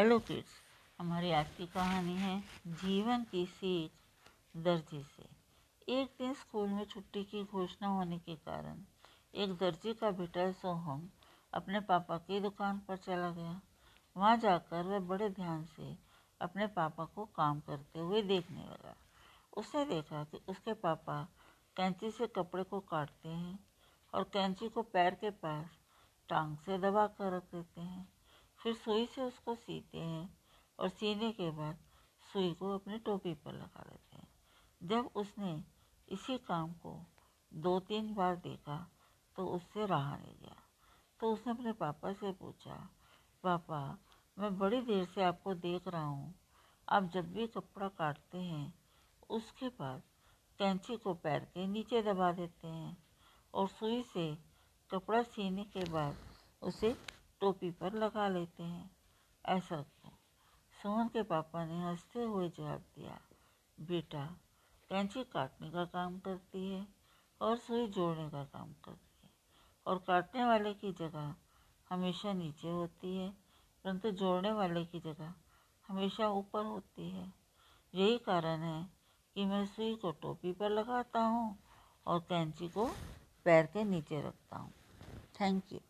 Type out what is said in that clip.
Hello kids, हमारी आज की कहानी है जीवन की सीख दर्जी से। एक दिन स्कूल में छुट्टी की घोषणा होने के कारण एक दर्जी का बेटा सोहम अपने पापा की दुकान पर चला गया। वहाँ जाकर वह बड़े ध्यान से अपने पापा को काम करते हुए देखने लगा। उसने देखा कि उसके पापा कैंची से कपड़े को काटते हैं और कैंची को पैर के पास टांग से दबा कर रख देते हैं। फिर सुई से उसको सीते हैं और सीने के बाद सुई को अपने टोपी पर लगा देते हैं। जब उसने इसी काम को दो तीन बार देखा तो उससे रहा नहीं गया। तो उसने अपने पापा से पूछा, पापा, मैं बड़ी देर से आपको देख रहा हूँ। आप जब भी कपड़ा काटते हैं, उसके बाद कैंची को पैर के नीचे दबा देते हैं और सुई से कपड़ा सीने के बाद उसे टोपी पर लगा लेते हैं। ऐसा क्यों सोहन के पापा ने हँसते हुए जवाब दिया, बेटा, कैंची काटने का काम करती है और सुई जोड़ने का काम करती है और काटने वाले की जगह हमेशा नीचे होती है, परंतु जोड़ने वाले की जगह हमेशा ऊपर होती है। यही कारण है कि मैं सुई को टोपी पर लगाता हूँ और कैंची को पैर के नीचे रखता हूँ। Thank you.